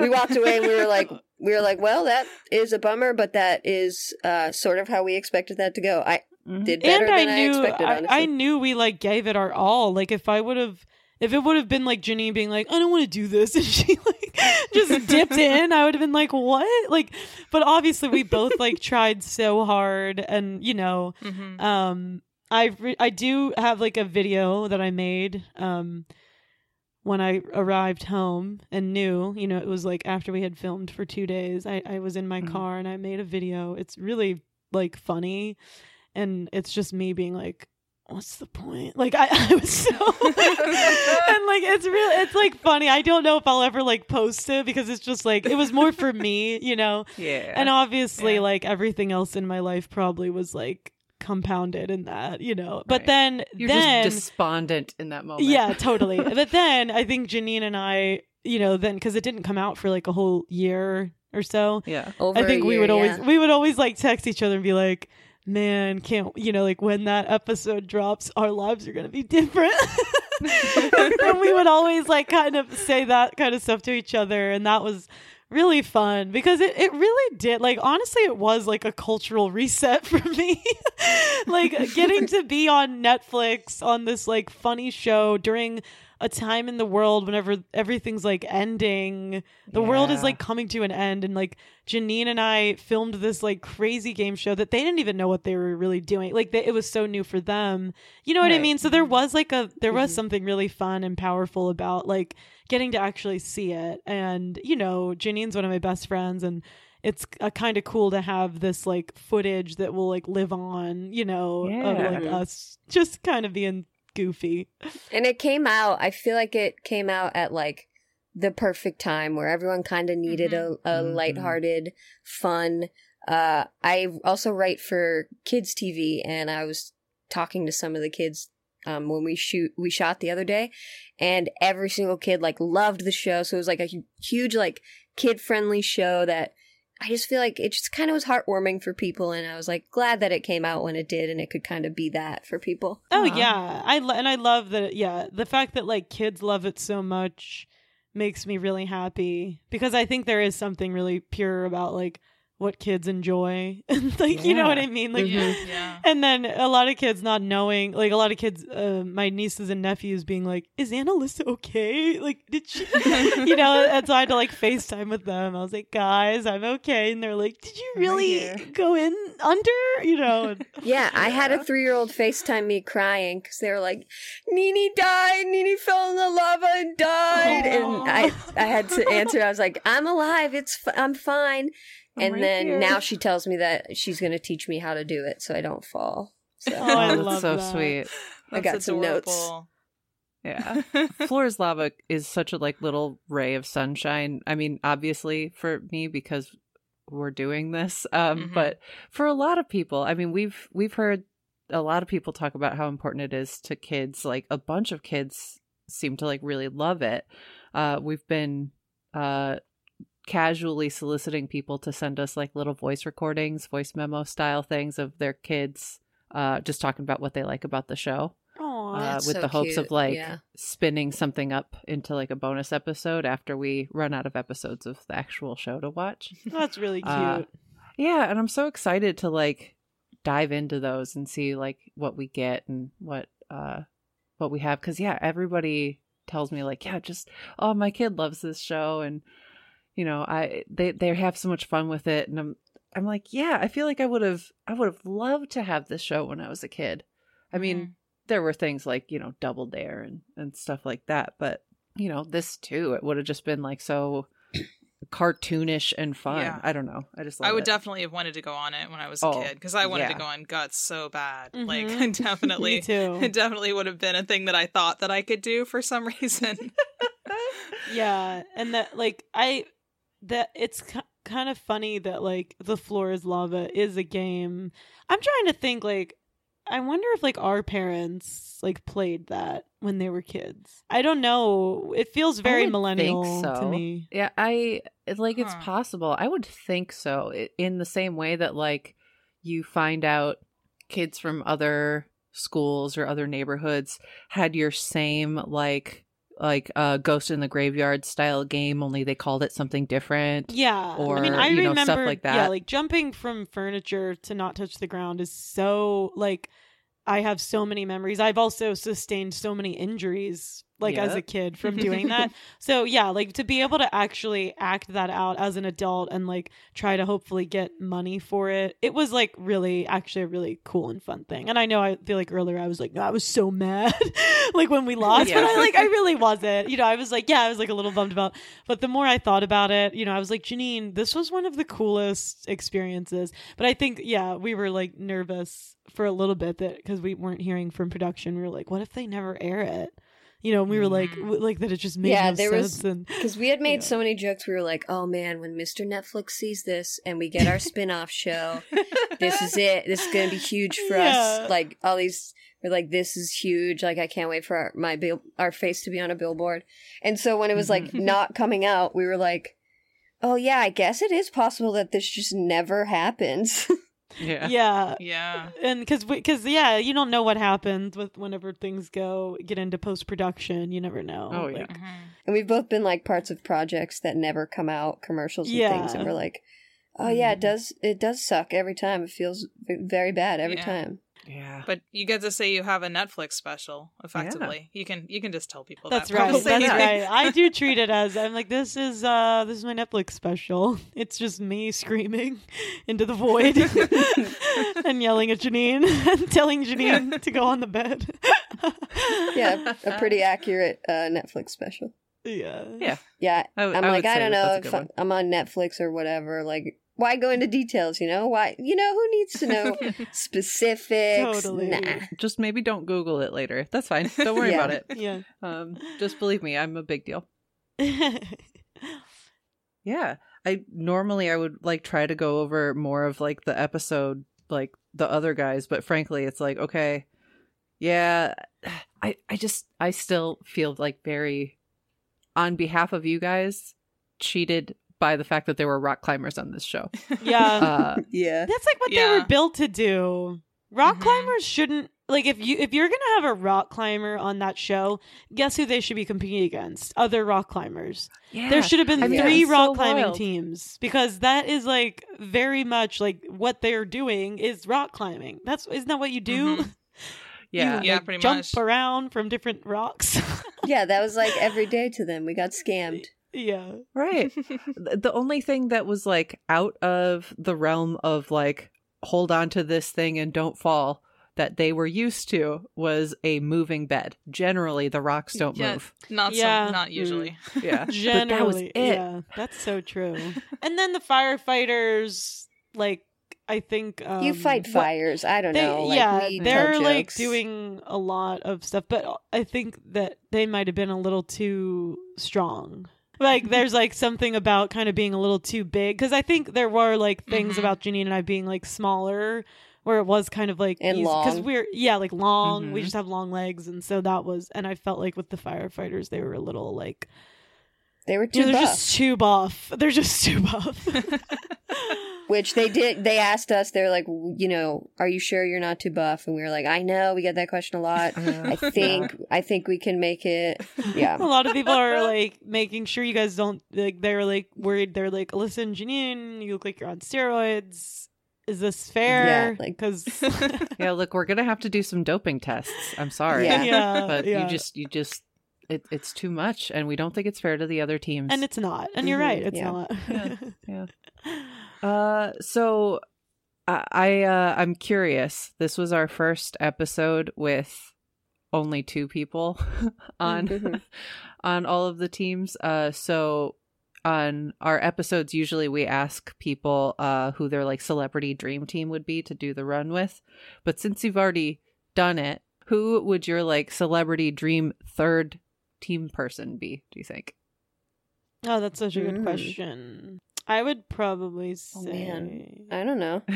we walked away and we were like [LAUGHS] we were like, well, that is a bummer, but that is uh sort of how we expected that to go. I Mhm. did better and I than I, knew expected. I, Honestly, I knew we like gave it our all. Like if I would have if it would have been like Janine being like, I don't want to do this [LAUGHS] and she like just dipped in, I would have been like, What? Like but obviously we both like tried so hard and you know, Mhm. um I re- I do have like a video that I made um when I arrived home and knew, you know, it was like after we had filmed for two days, I, I was in my Mhm. car and I made a video. It's really like funny and it's just me being like, What's the point? Like I, [LAUGHS] I was so and like it's real it's like funny. I don't know if I'll ever like post it because it's just like it was more for me, you know. [LAUGHS] Yeah. And obviously, Yeah. like everything else in my life probably was like compounded in that, you know. But Right. then, You're then, just despondent in that moment. yeah, totally. [LAUGHS] but then I think Janine and I, you know, then because it didn't come out for like a whole year or so, yeah. Over I a think we would always yeah. we would always like text each other and be like. Man, can't you know? Like when that episode drops, our lives are gonna be different. [LAUGHS] and we would always like kind of say that kind of stuff to each other, and that was really fun because it, it really did like honestly it was like a cultural reset [LAUGHS] for me like getting to be on netflix on this like funny show during a time in the world whenever everything's like ending. The world is like coming to an end and like janine and i filmed this like crazy game show that they didn't even know what they were really doing. Like they, it was so new for them. You know what i mean? So there was like a there was Mhm. something really fun and powerful about like getting to actually see it. And you know janine's one of my best friends and it's uh, kind of cool to have this like footage that will like live on you know of like us just kind of being goofy And it came out, I feel like it came out at like the perfect time where everyone kind of needed a, a Mhm. lighthearted, fun. Uh, I also write for kids TV and I was talking to some of the kids um, when we shoot we shot the other day and every single kid like loved the show so it was like a hu- huge like kid friendly show that I just feel like it just kind of was heartwarming for people and I was like glad that it came out when it did and it could kind of be that for people. Oh Aw. yeah, I lo- and I love that. Yeah, the fact that like kids love it so much makes me really happy because I think there is something really pure about like what kids enjoy. And [LAUGHS] like, you know what I mean? Like yeah, yeah. and then a lot of kids not knowing, like a lot of kids, uh, my nieces and nephews being like, "Is Annalisa okay? Like, did she?" [LAUGHS] [LAUGHS] you know, and so I had to like FaceTime with them. I was like, "Guys, I'm okay," and they're like, "Did you I'm right really go in under?" You know, and- Yeah, I had a three year old FaceTime me crying because they were like, Nini died, Nini fell in the lava and died. And I, I had to answer, I was like, I'm alive, it's f- I'm fine. I'm and right then here. now she tells me that she's going to teach me how to do it so I don't fall. So Oh, I that's love so that. sweet. I got some notes. Yeah. [LAUGHS] Floor's lava is such a like little ray of sunshine. I mean, obviously for me because we're doing this, um, Mhm. but for a lot of people, I mean, we've we've heard a lot of people talk about how important it is to kids. Like a bunch of kids seem to like really love it. Uh, we've been uh casually soliciting people to send us like little voice recordings, voice memo style things of their kids uh just talking about what they like about the show Aw. uh, That's with so the hopes cute, of like yeah. spinning something up into like a bonus episode after we run out of episodes of the actual show to watch. [LAUGHS] that's really cute. Uh, yeah, and I'm so excited to like dive into those and see like what we get and what uh what we have cuz yeah, everybody tells me like, yeah, just oh, my kid loves this show and you know, I they they have so much fun with it and I'm I'm like, yeah, I feel like I would have I would have loved to have this show when I was a kid. I mean, Mhm. there were things like you know double dare and and stuff like that but you know this too it would have just been like so [COUGHS] cartoonish and fun Yeah. i don't know i just I would it. definitely have wanted to go on it when I was a Oh, kid because I wanted yeah. to go on Guts so bad. Like, Mhm. [LAUGHS] I definitely, Me too. it definitely would have been a thing that I thought that I could do for some reason. [LAUGHS] yeah and that like i that it's ki- kind of funny that like the floor is lava is a game. I'm trying to think like i wonder if like our parents like played that when they were kids. I don't know. It feels very would millennial think to me. Yeah i it's like it's possible. I would think so in the same way that like you find out kids from other schools or other neighborhoods had your same like like uh ghost in the graveyard style game only they called it something different yeah Or, i mean i you know, remember stuff like that. yeah like jumping from furniture to not touch the ground is so like i have so many memories i've also sustained so many injuries like as a kid from [LAUGHS] doing that so yeah like to be able to actually act that out as an adult and like try to hopefully get money for it it was like really actually a really cool and fun thing and i know i feel like earlier i was like no, i was so mad [LAUGHS] like when we [LAUGHS] lost but i like i really wasn't you know i was like yeah i was like a little bummed about but the more I thought about it, you know, I was like, Janine, this was one of the coolest experiences. But I think, yeah, we were like nervous for a little bit that because we weren't hearing from production. We were like, what if they never air it? You know, and we were like, Mhm. w- like that it just made Yeah, no there was- sense. and Because we had made Yeah. so many jokes, we were like, "Oh man, when Mr. Netflix sees this and we get our spin-off show, this is it. This is gonna be huge for [LAUGHS] Yeah. us. Like all these, we're like, this is huge. Like I can't wait for our, my bill, our face to be on a billboard. And so when it was like [LAUGHS] not coming out, we were like, oh yeah, I guess it is possible that this just never happens. [LAUGHS] yeah yeah. yeah. And because, because, yeah, you don't know what happens with whenever things go get into post production. You never know. Oh, yeah. Like, Mhm. and we've both been like parts of projects that never come out, commercials and things, and we're like, oh yeah, it Mhm. does. It does suck every time. It feels very bad every Yeah. time. Yeah But you get to say you have a Netflix special. Effectively, you can you can just tell people That's that. right. That's Yeah. [LAUGHS] right. I do treat it as I'm like this is uh this is my Netflix special. [LAUGHS] It's just me screaming [LAUGHS] into the void and yelling at Janine and telling Janine to go on the bed. Yeah, a pretty accurate uh, Netflix special. yeah. Yeah. Yeah, I, am I like, I don't know if I- one. I'm on Netflix or whatever. Like, why go into details? You know, why? You know, who needs to know [LAUGHS] specifics? Totally. Nah. just maybe don't google it later that's fine don't worry Yeah. about it Yeah. um just believe me i'm a big deal [LAUGHS] Yeah. I normally I would like try to go over more of like the episode like the other guys, but frankly it's like okay. Yeah, [SIGHS] I I just I still feel like very on behalf of you guys cheated by the fact that there were rock climbers on this show. [LAUGHS] yeah. Uh Yeah. That's like what they were built to do. Rock Mhm. climbers shouldn't like if you if you're gonna have a rock climber on that show, guess who they should be competing against? Other rock climbers. Yeah. There should have been I mean, three it's rock so climbing wild. teams because that is like very much like what they're doing is rock climbing. That's isn't that what you do? Mhm. [LAUGHS] Yeah. You, Yeah, like, pretty jump much. around from different rocks. [LAUGHS] Yeah, that was like every day to them. We got scammed. Yeah. Right. [LAUGHS] The only thing that was like out of the realm of like hold on to this thing and don't fall that they were used to was a moving bed. Generally, the rocks don't Yeah. move. Not Yeah. some, not usually. Yeah, but Generally, that was it. yeah, that's so true. [LAUGHS] and then the firefighters, like I think um, you fight what- fires. I don't They, know. Like, yeah, they're like doing a lot of stuff, but I think that they might have been a little too strong. Like, there's like something about kind of being a little too big because I think there were like things Mhm. about Janine and I being like smaller, where it was kind of like because we're yeah like long. We Mhm. just have long legs, and so that was. And I felt like with the firefighters, they were a little like They were you too know, they're buff. just too buff. They're just too buff. [LAUGHS] [LAUGHS] Which they did. They asked us. They're like, you know, are you sure you're not too buff? And we were like, I know. We get that question a lot. I [LAUGHS] think. I think we can make it. Yeah. a lot of people are like making sure you guys don't like they're like worried they're like listen janine you look like you're on steroids is this fair Yeah, like- because [LAUGHS] Yeah, look, we're gonna have to do some doping tests. I'm sorry, Yeah. yeah but yeah. you just, you just, it, it's too much, and we don't think it's fair to the other teams. and it's not and you're Mhm, right it's yeah. not Yeah, yeah. [LAUGHS] Uh, so I, I uh, I'm curious. This was our first episode with only two people [LAUGHS] on Mhm. [LAUGHS] on all of the teams. Uh, so on our episodes, usually we ask people uh who their like celebrity dream team would be to do the run with. But since you've already done it, who would your like celebrity dream third team person be? Do you think? oh that's such a good Mm. question i would probably say Oh, man. I don't know. [LAUGHS]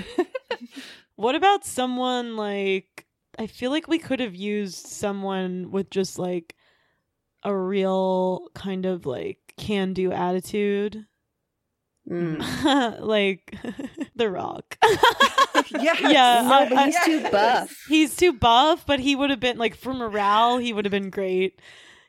[LAUGHS] What about someone like I feel like we could have used someone with just like a real kind of like can do attitude. Mm. [LAUGHS] like The Rock. Yes. Yeah, No, I- but he's I- too buff. He's too buff, but he would have been like for morale, he would have been great.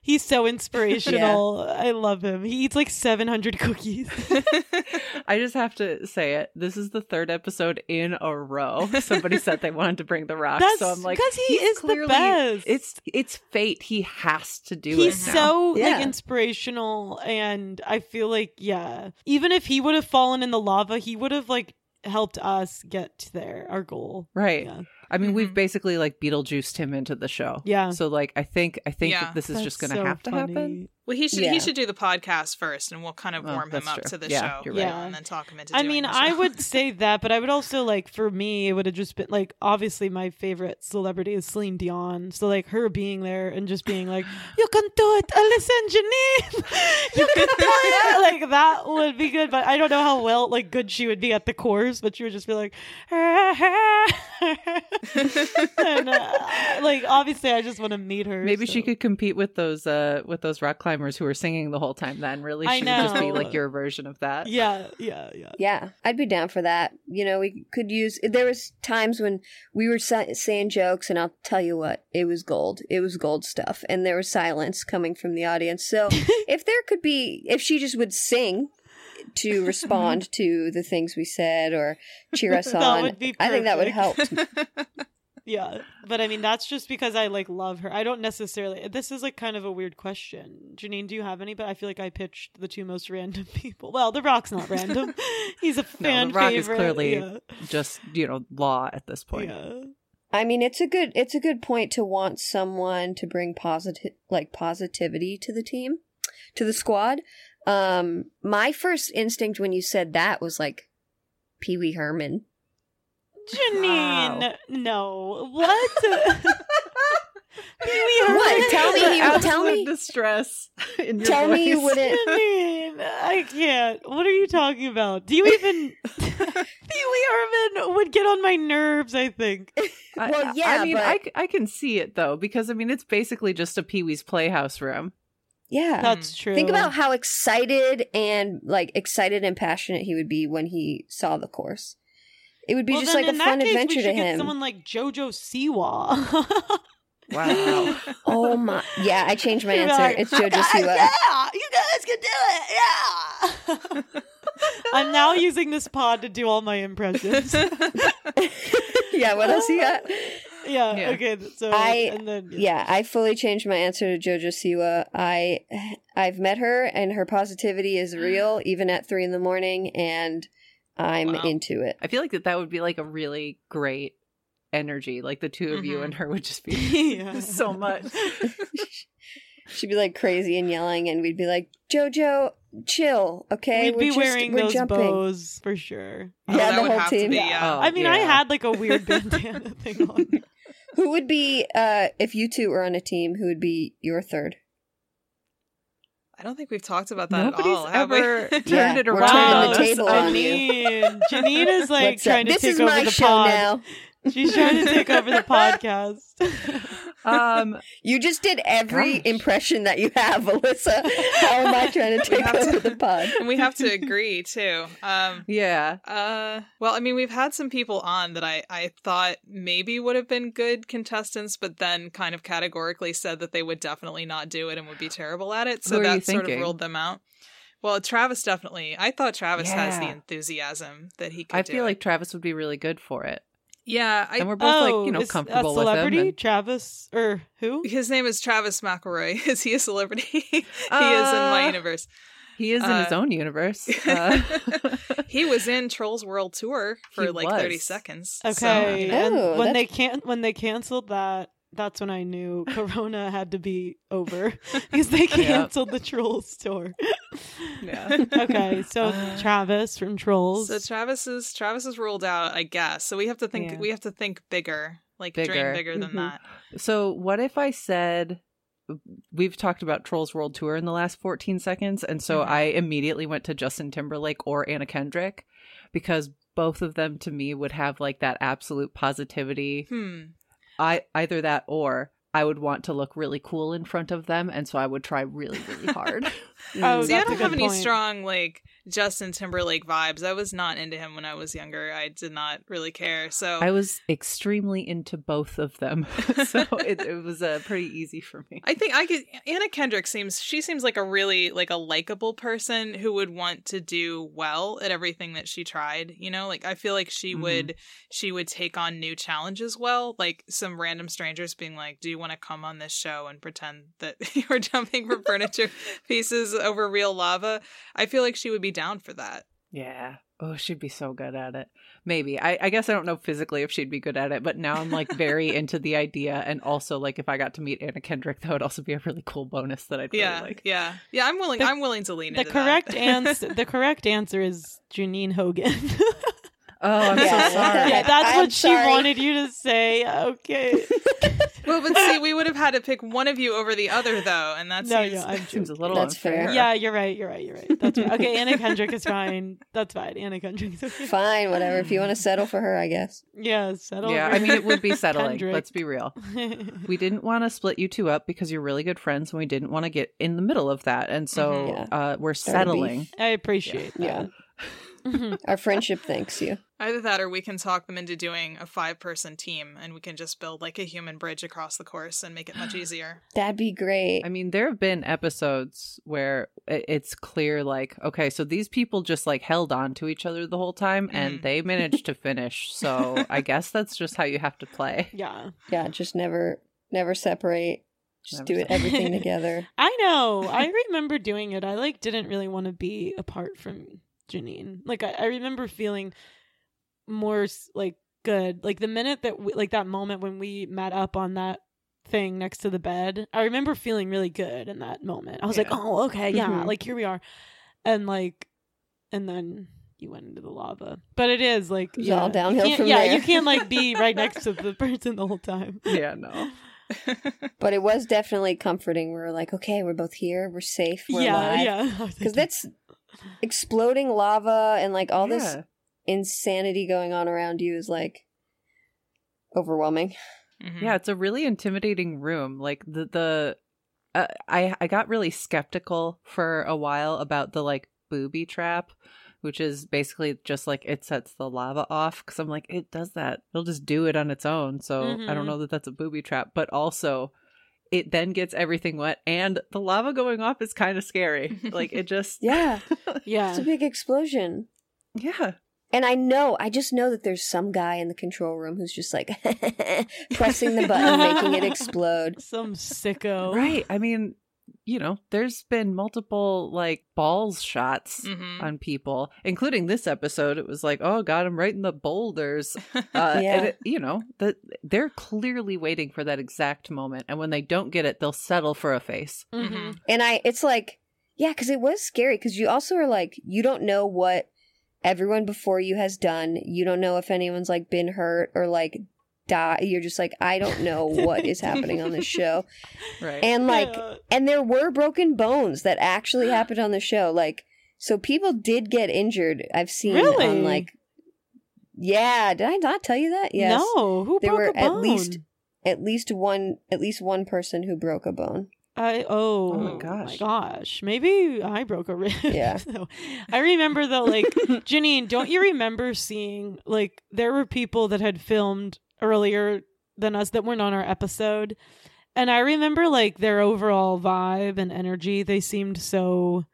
He's so inspirational. [LAUGHS] I love him. He eats like 700 cookies. [LAUGHS] I just have to say it. This is the third episode in a row. Somebody said they wanted to bring the rock, That's so I'm like, because he he's is the best. It's it's fate. He has to do he's it. now. so Yeah. like inspirational and i feel like yeah even if he would have fallen in the lava he would have like helped us get to there our goal right. yeah I mean, we've Mhm. basically like Beetlejuiced him into the show. Yeah. So like, I think I think Yeah. that this is just going to so have to happen. well, he should Yeah. he should do the podcast first, and we'll kind of Oh, warm him up true. to the Yeah, show, you're right. yeah, and then talk him into. I doing mean, the I would say that, but I would also like for me, it would have just been like obviously my favorite celebrity is Celine Dion. So like her being there and just being like, [SIGHS] "You can do it, uh, listen, Janine, [LAUGHS] you can do it." [LAUGHS] like that would be good. But I don't know how well like good she would be at the chorus, but she would just be like, [LAUGHS] and, uh, like obviously, I just want to meet her. Maybe she could compete with those uh with those rock climbers who were singing the whole time. Then really, I she would just be like your version of that. Yeah, yeah, yeah. Yeah, I'd be down for that. You know, we could use. There was times when we were sa- saying jokes, and I'll tell you what, it was gold. It was gold stuff, and there was silence coming from the audience. So [LAUGHS] if there could be, if she just would sing to [LAUGHS] respond to the things we said or cheer us [LAUGHS] That on, would be I think that would help. [LAUGHS] Yeah, but I mean that's just because I like love her. I don't necessarily. This is like kind of a weird question. Janine, do you have any? But I feel like I pitched the two most random people. Well, The Rock's not random. He's a fan The Rock is clearly yeah. Just you know, law at this point. yeah. I mean, it's a good it's a good point to want someone to bring positive like positivity to the team, to the squad. Um, my first instinct when you said that was like Pee Wee Herman. Janine, Wow. no, what? [LAUGHS] Pee Wee Herman. What? Tell me The you- tell absolute me- distress in your Tell me you voice. wouldn't- Janine, I can't. What are you talking about? Do you even? [LAUGHS] Pee Wee Herman would get on my nerves. I think. I- Well, I- yeah, I mean, but- I, c- I can see it though because I mean, it's basically just a Pee Wee's Playhouse room. Yeah. That's true. Think about how excited and like excited and passionate he would be when he saw the course. It would be well, just like a fun that case, adventure we to should get him. someone like Jojo Siwa. [LAUGHS] Wow. [LAUGHS] Oh my! Yeah, I changed my You'd answer. like, it's JoJo [LAUGHS] Siwa. Yeah, you guys can do it. Yeah. I'm now using this pod to do all my impressions. yeah. What else you got? Yeah, Yeah. Okay. So I- and then Yeah, I fully changed my answer to JoJo Siwa. I I've met her, and her positivity is [GASPS] real, even at three in the morning, and I'm Wow. into it. I feel like that that would be like a really great energy. Like the two of you Mhm. and her would just be [LAUGHS] [LAUGHS] Yeah. so much. [LAUGHS] She'd be like crazy and yelling, and we'd be like, "JoJo, chill, okay? We'd we're be just, wearing we're those jumping." bows for sure. Oh, Yeah, that the whole team. to be, Yeah. yeah. Oh, I mean, I had like a weird bandana thing on. Who would be uh if you two were on a team? Who would be your third? I don't think we've talked about that Nobody's at all. have we? ever [LAUGHS] turned Yeah, it we're around. turning Wow, the table on you. Janine. Janine is like What's up? trying to this take is over my the show pod. now. She's trying to take over the podcast. [LAUGHS] Um, You just did every Gosh. impression that you have, Alyssa. How am I trying to take have to- over the pod? and [LAUGHS] we have to agree too. Um, yeah. uh, well, I mean, we've had some people on that I I thought maybe would have been good contestants, but then kind of categorically said that they would definitely not do it and would be terrible at it. So Who that sort of ruled them out. Well, Travis definitely. I thought Travis has the enthusiasm that he could. I do feel it. like Travis would be really good for it. Yeah. I, And we're both like, you know, is a comfortable with him. celebrity, and- Travis or who? his name is Travis McElroy. [LAUGHS] Is he a celebrity? [LAUGHS] he is in my Uh, universe. He is in his Uh, own universe. [LAUGHS] Uh, he was in Trolls World Tour for He like 30 seconds. Okay, So, you and Oh, when they that's- can when they canceled that, that's when I knew [LAUGHS] Corona had to be over [LAUGHS] because they canceled the Trolls tour. Yeah. [LAUGHS] okay, so Uh, Travis from Trolls. So Travis is Travis is ruled out, I guess. So we have to think Yeah. we have to think bigger, like dream Bigger. bigger than that. So, what if I said we've talked about Trolls World Tour in the last 14 seconds, and so Mhm. I immediately went to Justin Timberlake or Anna Kendrick because both of them to me would have like that absolute positivity. Hmm. I either that or I would want to look really cool in front of them, and so I would try really, really hard. [LAUGHS] Oh, See, I that's a don't have good any point. strong like Justin Timberlake vibes. I was not into him when I was younger. I did not really care. So I was extremely into both of them, [LAUGHS] so it, it was uh, pretty easy for me. I think I could. Anna Kendrick seems she seems like a really like a likable person who would want to do well at everything that she tried. You know, like I feel like she Mhm. would she would take on new challenges well. Like some random strangers being like, "Do you want to come on this show and pretend that [LAUGHS] you're jumping from furniture [LAUGHS] pieces over real lava?" I feel like she would be down for that. Yeah. Oh, she'd be so good at it. Maybe. I, I guess I don't know physically if she'd be good at it, but now I'm like very [LAUGHS] into the idea. And also, like, if I got to meet Anna Kendrick, that would also be a really cool bonus that I'd really Yeah, like. yeah, yeah. I'm willing. The- I'm willing to lean the into correct that. answer. The correct answer is Janine Hogan. Oh, I'm Yeah, so sorry. yeah, that's I'm what she wanted you to say. Okay. Well, but see, we would have had to pick one of you over the other, though, and that's No, yeah, I'm Seems a little That's unfair. fair. Yeah, you're right. You're right. You're right. That's right. Okay, Anna Kendrick is fine. That's fine. Anna Kendrick is okay. Fine, whatever. If you want to settle for her, I guess. Yeah, settle. Yeah, for I mean, it would be settling. Kendrick. Let's be real. [LAUGHS] We didn't want to split you two up because you're really good friends, and we didn't want to get in the middle of that. And so Mhm. Yeah. uh, we're Start a beef. settling. I appreciate Yeah. that. [LAUGHS] Mhm. Our friendship thanks you. Either that or we can talk them into doing a five person team and we can just build like a human bridge across the course and make it much [GASPS] easier. That'd be great. I mean, there have been episodes where it's clear, like, okay, so these people just like held on to each other the whole time and Mhm. they [LAUGHS] managed to finish. So I guess that's just how you have to play. [LAUGHS] Yeah. yeah, just never, never separate. Just Never do it separate. everything [LAUGHS] together. I know. I remember doing it. I like didn't really want to be apart from Janine. Like I, I remember feeling more like good. Like the minute that we, like that moment when we met up on that thing next to the bed, I remember feeling really good in that moment. I was like, "Oh, okay, yeah, Mhm. like here we are." And like and then you went into the lava. But it is like It was yeah, all you downhill can't- from yeah, there. you can't like be [LAUGHS] right next to the person the whole time. Yeah, no. [LAUGHS] But it was definitely comforting. We were like, okay, we're both here. We're safe. We're yeah, alive. yeah. [LAUGHS] Because that's exploding lava and like all this insanity going on around you is like overwhelming. Mhm. Yeah, it's a really intimidating room. Like the the uh, I I got really skeptical for a while about the like booby trap which is basically just like it sets the lava off. Because I'm like, it does that. It'll just do it on its own. So I Mhm. don't know that that's a booby trap, but also. It then gets everything wet, and the lava going off is kind of scary. [LAUGHS] Like it just, Yeah, [LAUGHS] Yeah. it's a big explosion. yeah. And I know, I just know that there's some guy in the control room who's just like [LAUGHS] pressing the button, making it explode. Some sicko. Right. I mean, you know, there's been multiple like balls shots Mhm. on people, including this episode. It was like, oh, got him right in the boulders. [LAUGHS] Uh, Yeah. and it, you know, that they're clearly waiting for that exact moment, and when they don't get it, they'll settle for a face. hmm And I, it's like, yeah, because it was scary. Because you also are like, you don't know what everyone before you has done. You don't know if anyone's like been hurt or like die. You're just like, I don't know what is happening on this show. [LAUGHS] Right. And like, Yeah. and there were broken bones that actually [GASPS] happened on the show. Like, so people did get injured. I've seen Really? on like, yeah. Did I not tell you that? Yes. No, who There broke were a at least- At least one, at least one person who broke a bone. I oh, Oh my my gosh. gosh maybe I broke a rib. Yeah. [LAUGHS] So, I remember though, like [LAUGHS] Janine, don't you remember seeing like there were people that had filmed earlier than us that weren't on our episode, and I remember like their overall vibe and energy. They seemed so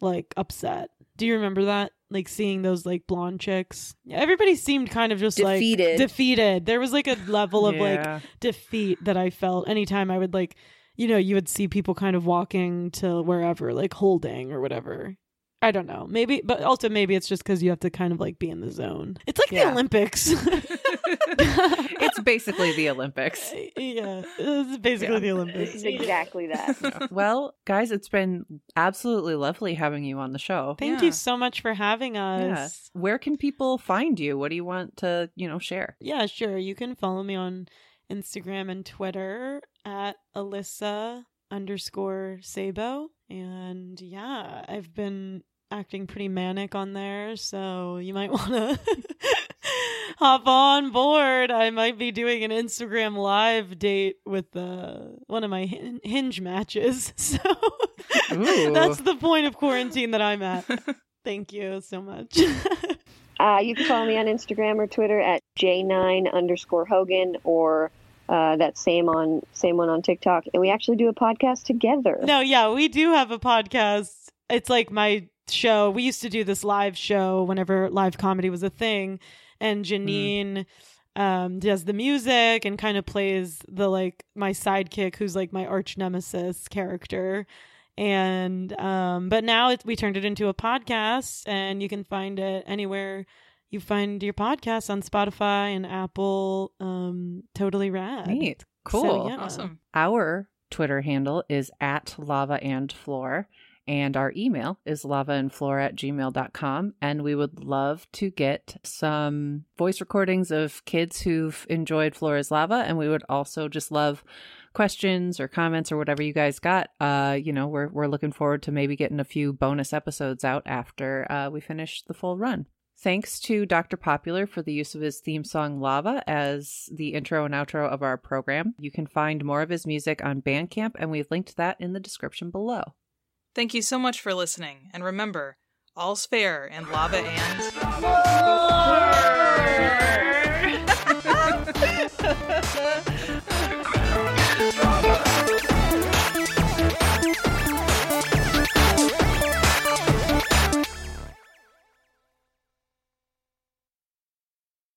like upset. Do you remember that? Like seeing those like blonde chicks. Everybody seemed kind of just Defeated. like defeated. There was like a level of like defeat that I felt anytime I would like, you know, you would see people kind of walking to wherever, like holding or whatever. I don't know. Maybe, but also maybe it's just because you have to kind of like be in the zone. It's like the Olympics. [LAUGHS] [LAUGHS] it's basically the Olympics. [LAUGHS] yeah, it's basically Yeah. the Olympics. exactly that. [LAUGHS] Well, guys, it's been absolutely lovely having you on the show. Thank Yeah. you so much for having Yeah. us. Where can people find you? What do you want to, you know, share? Yeah, sure. You can follow me on Instagram and Twitter at Alyssa underscore Sabo. And yeah, I've been acting pretty manic on there, so you might want to hop on board. I might be doing an Instagram live date with uh, one of my hinge matches. [LAUGHS] So that's the point of quarantine that I'm at. [LAUGHS] Thank you so much. [LAUGHS] Uh, you can follow me on Instagram or Twitter at j9 underscore Hogan or uh, that same on same one on TikTok. And we actually do a podcast together. No, yeah, we do have a podcast. It's like my show. We used to do this live show whenever live comedy was a thing, and Janine um does the music and kind of plays the like my sidekick who's like my arch nemesis character and um but now it, we turned it into a podcast and you can find it anywhere you find your podcast on spotify and apple um totally rad Neat. Cool. So, yeah. Awesome. Our Twitter handle is at lava and floor, and our email is lavaandfloor at gmail.com. And we would love to get some voice recordings of kids who've enjoyed Floor is Lava. And we would also just love questions or comments or whatever you guys got. Uh, you know, we're, we're looking forward to maybe getting a few bonus episodes out after uh, we finish the full run. Thanks to Dr. Popular for the use of his theme song Lava as the intro and outro of our program. You can find more of his music on Bandcamp, and we've linked that in the description below. Thank you so much for listening, and remember, all's fair in lava and.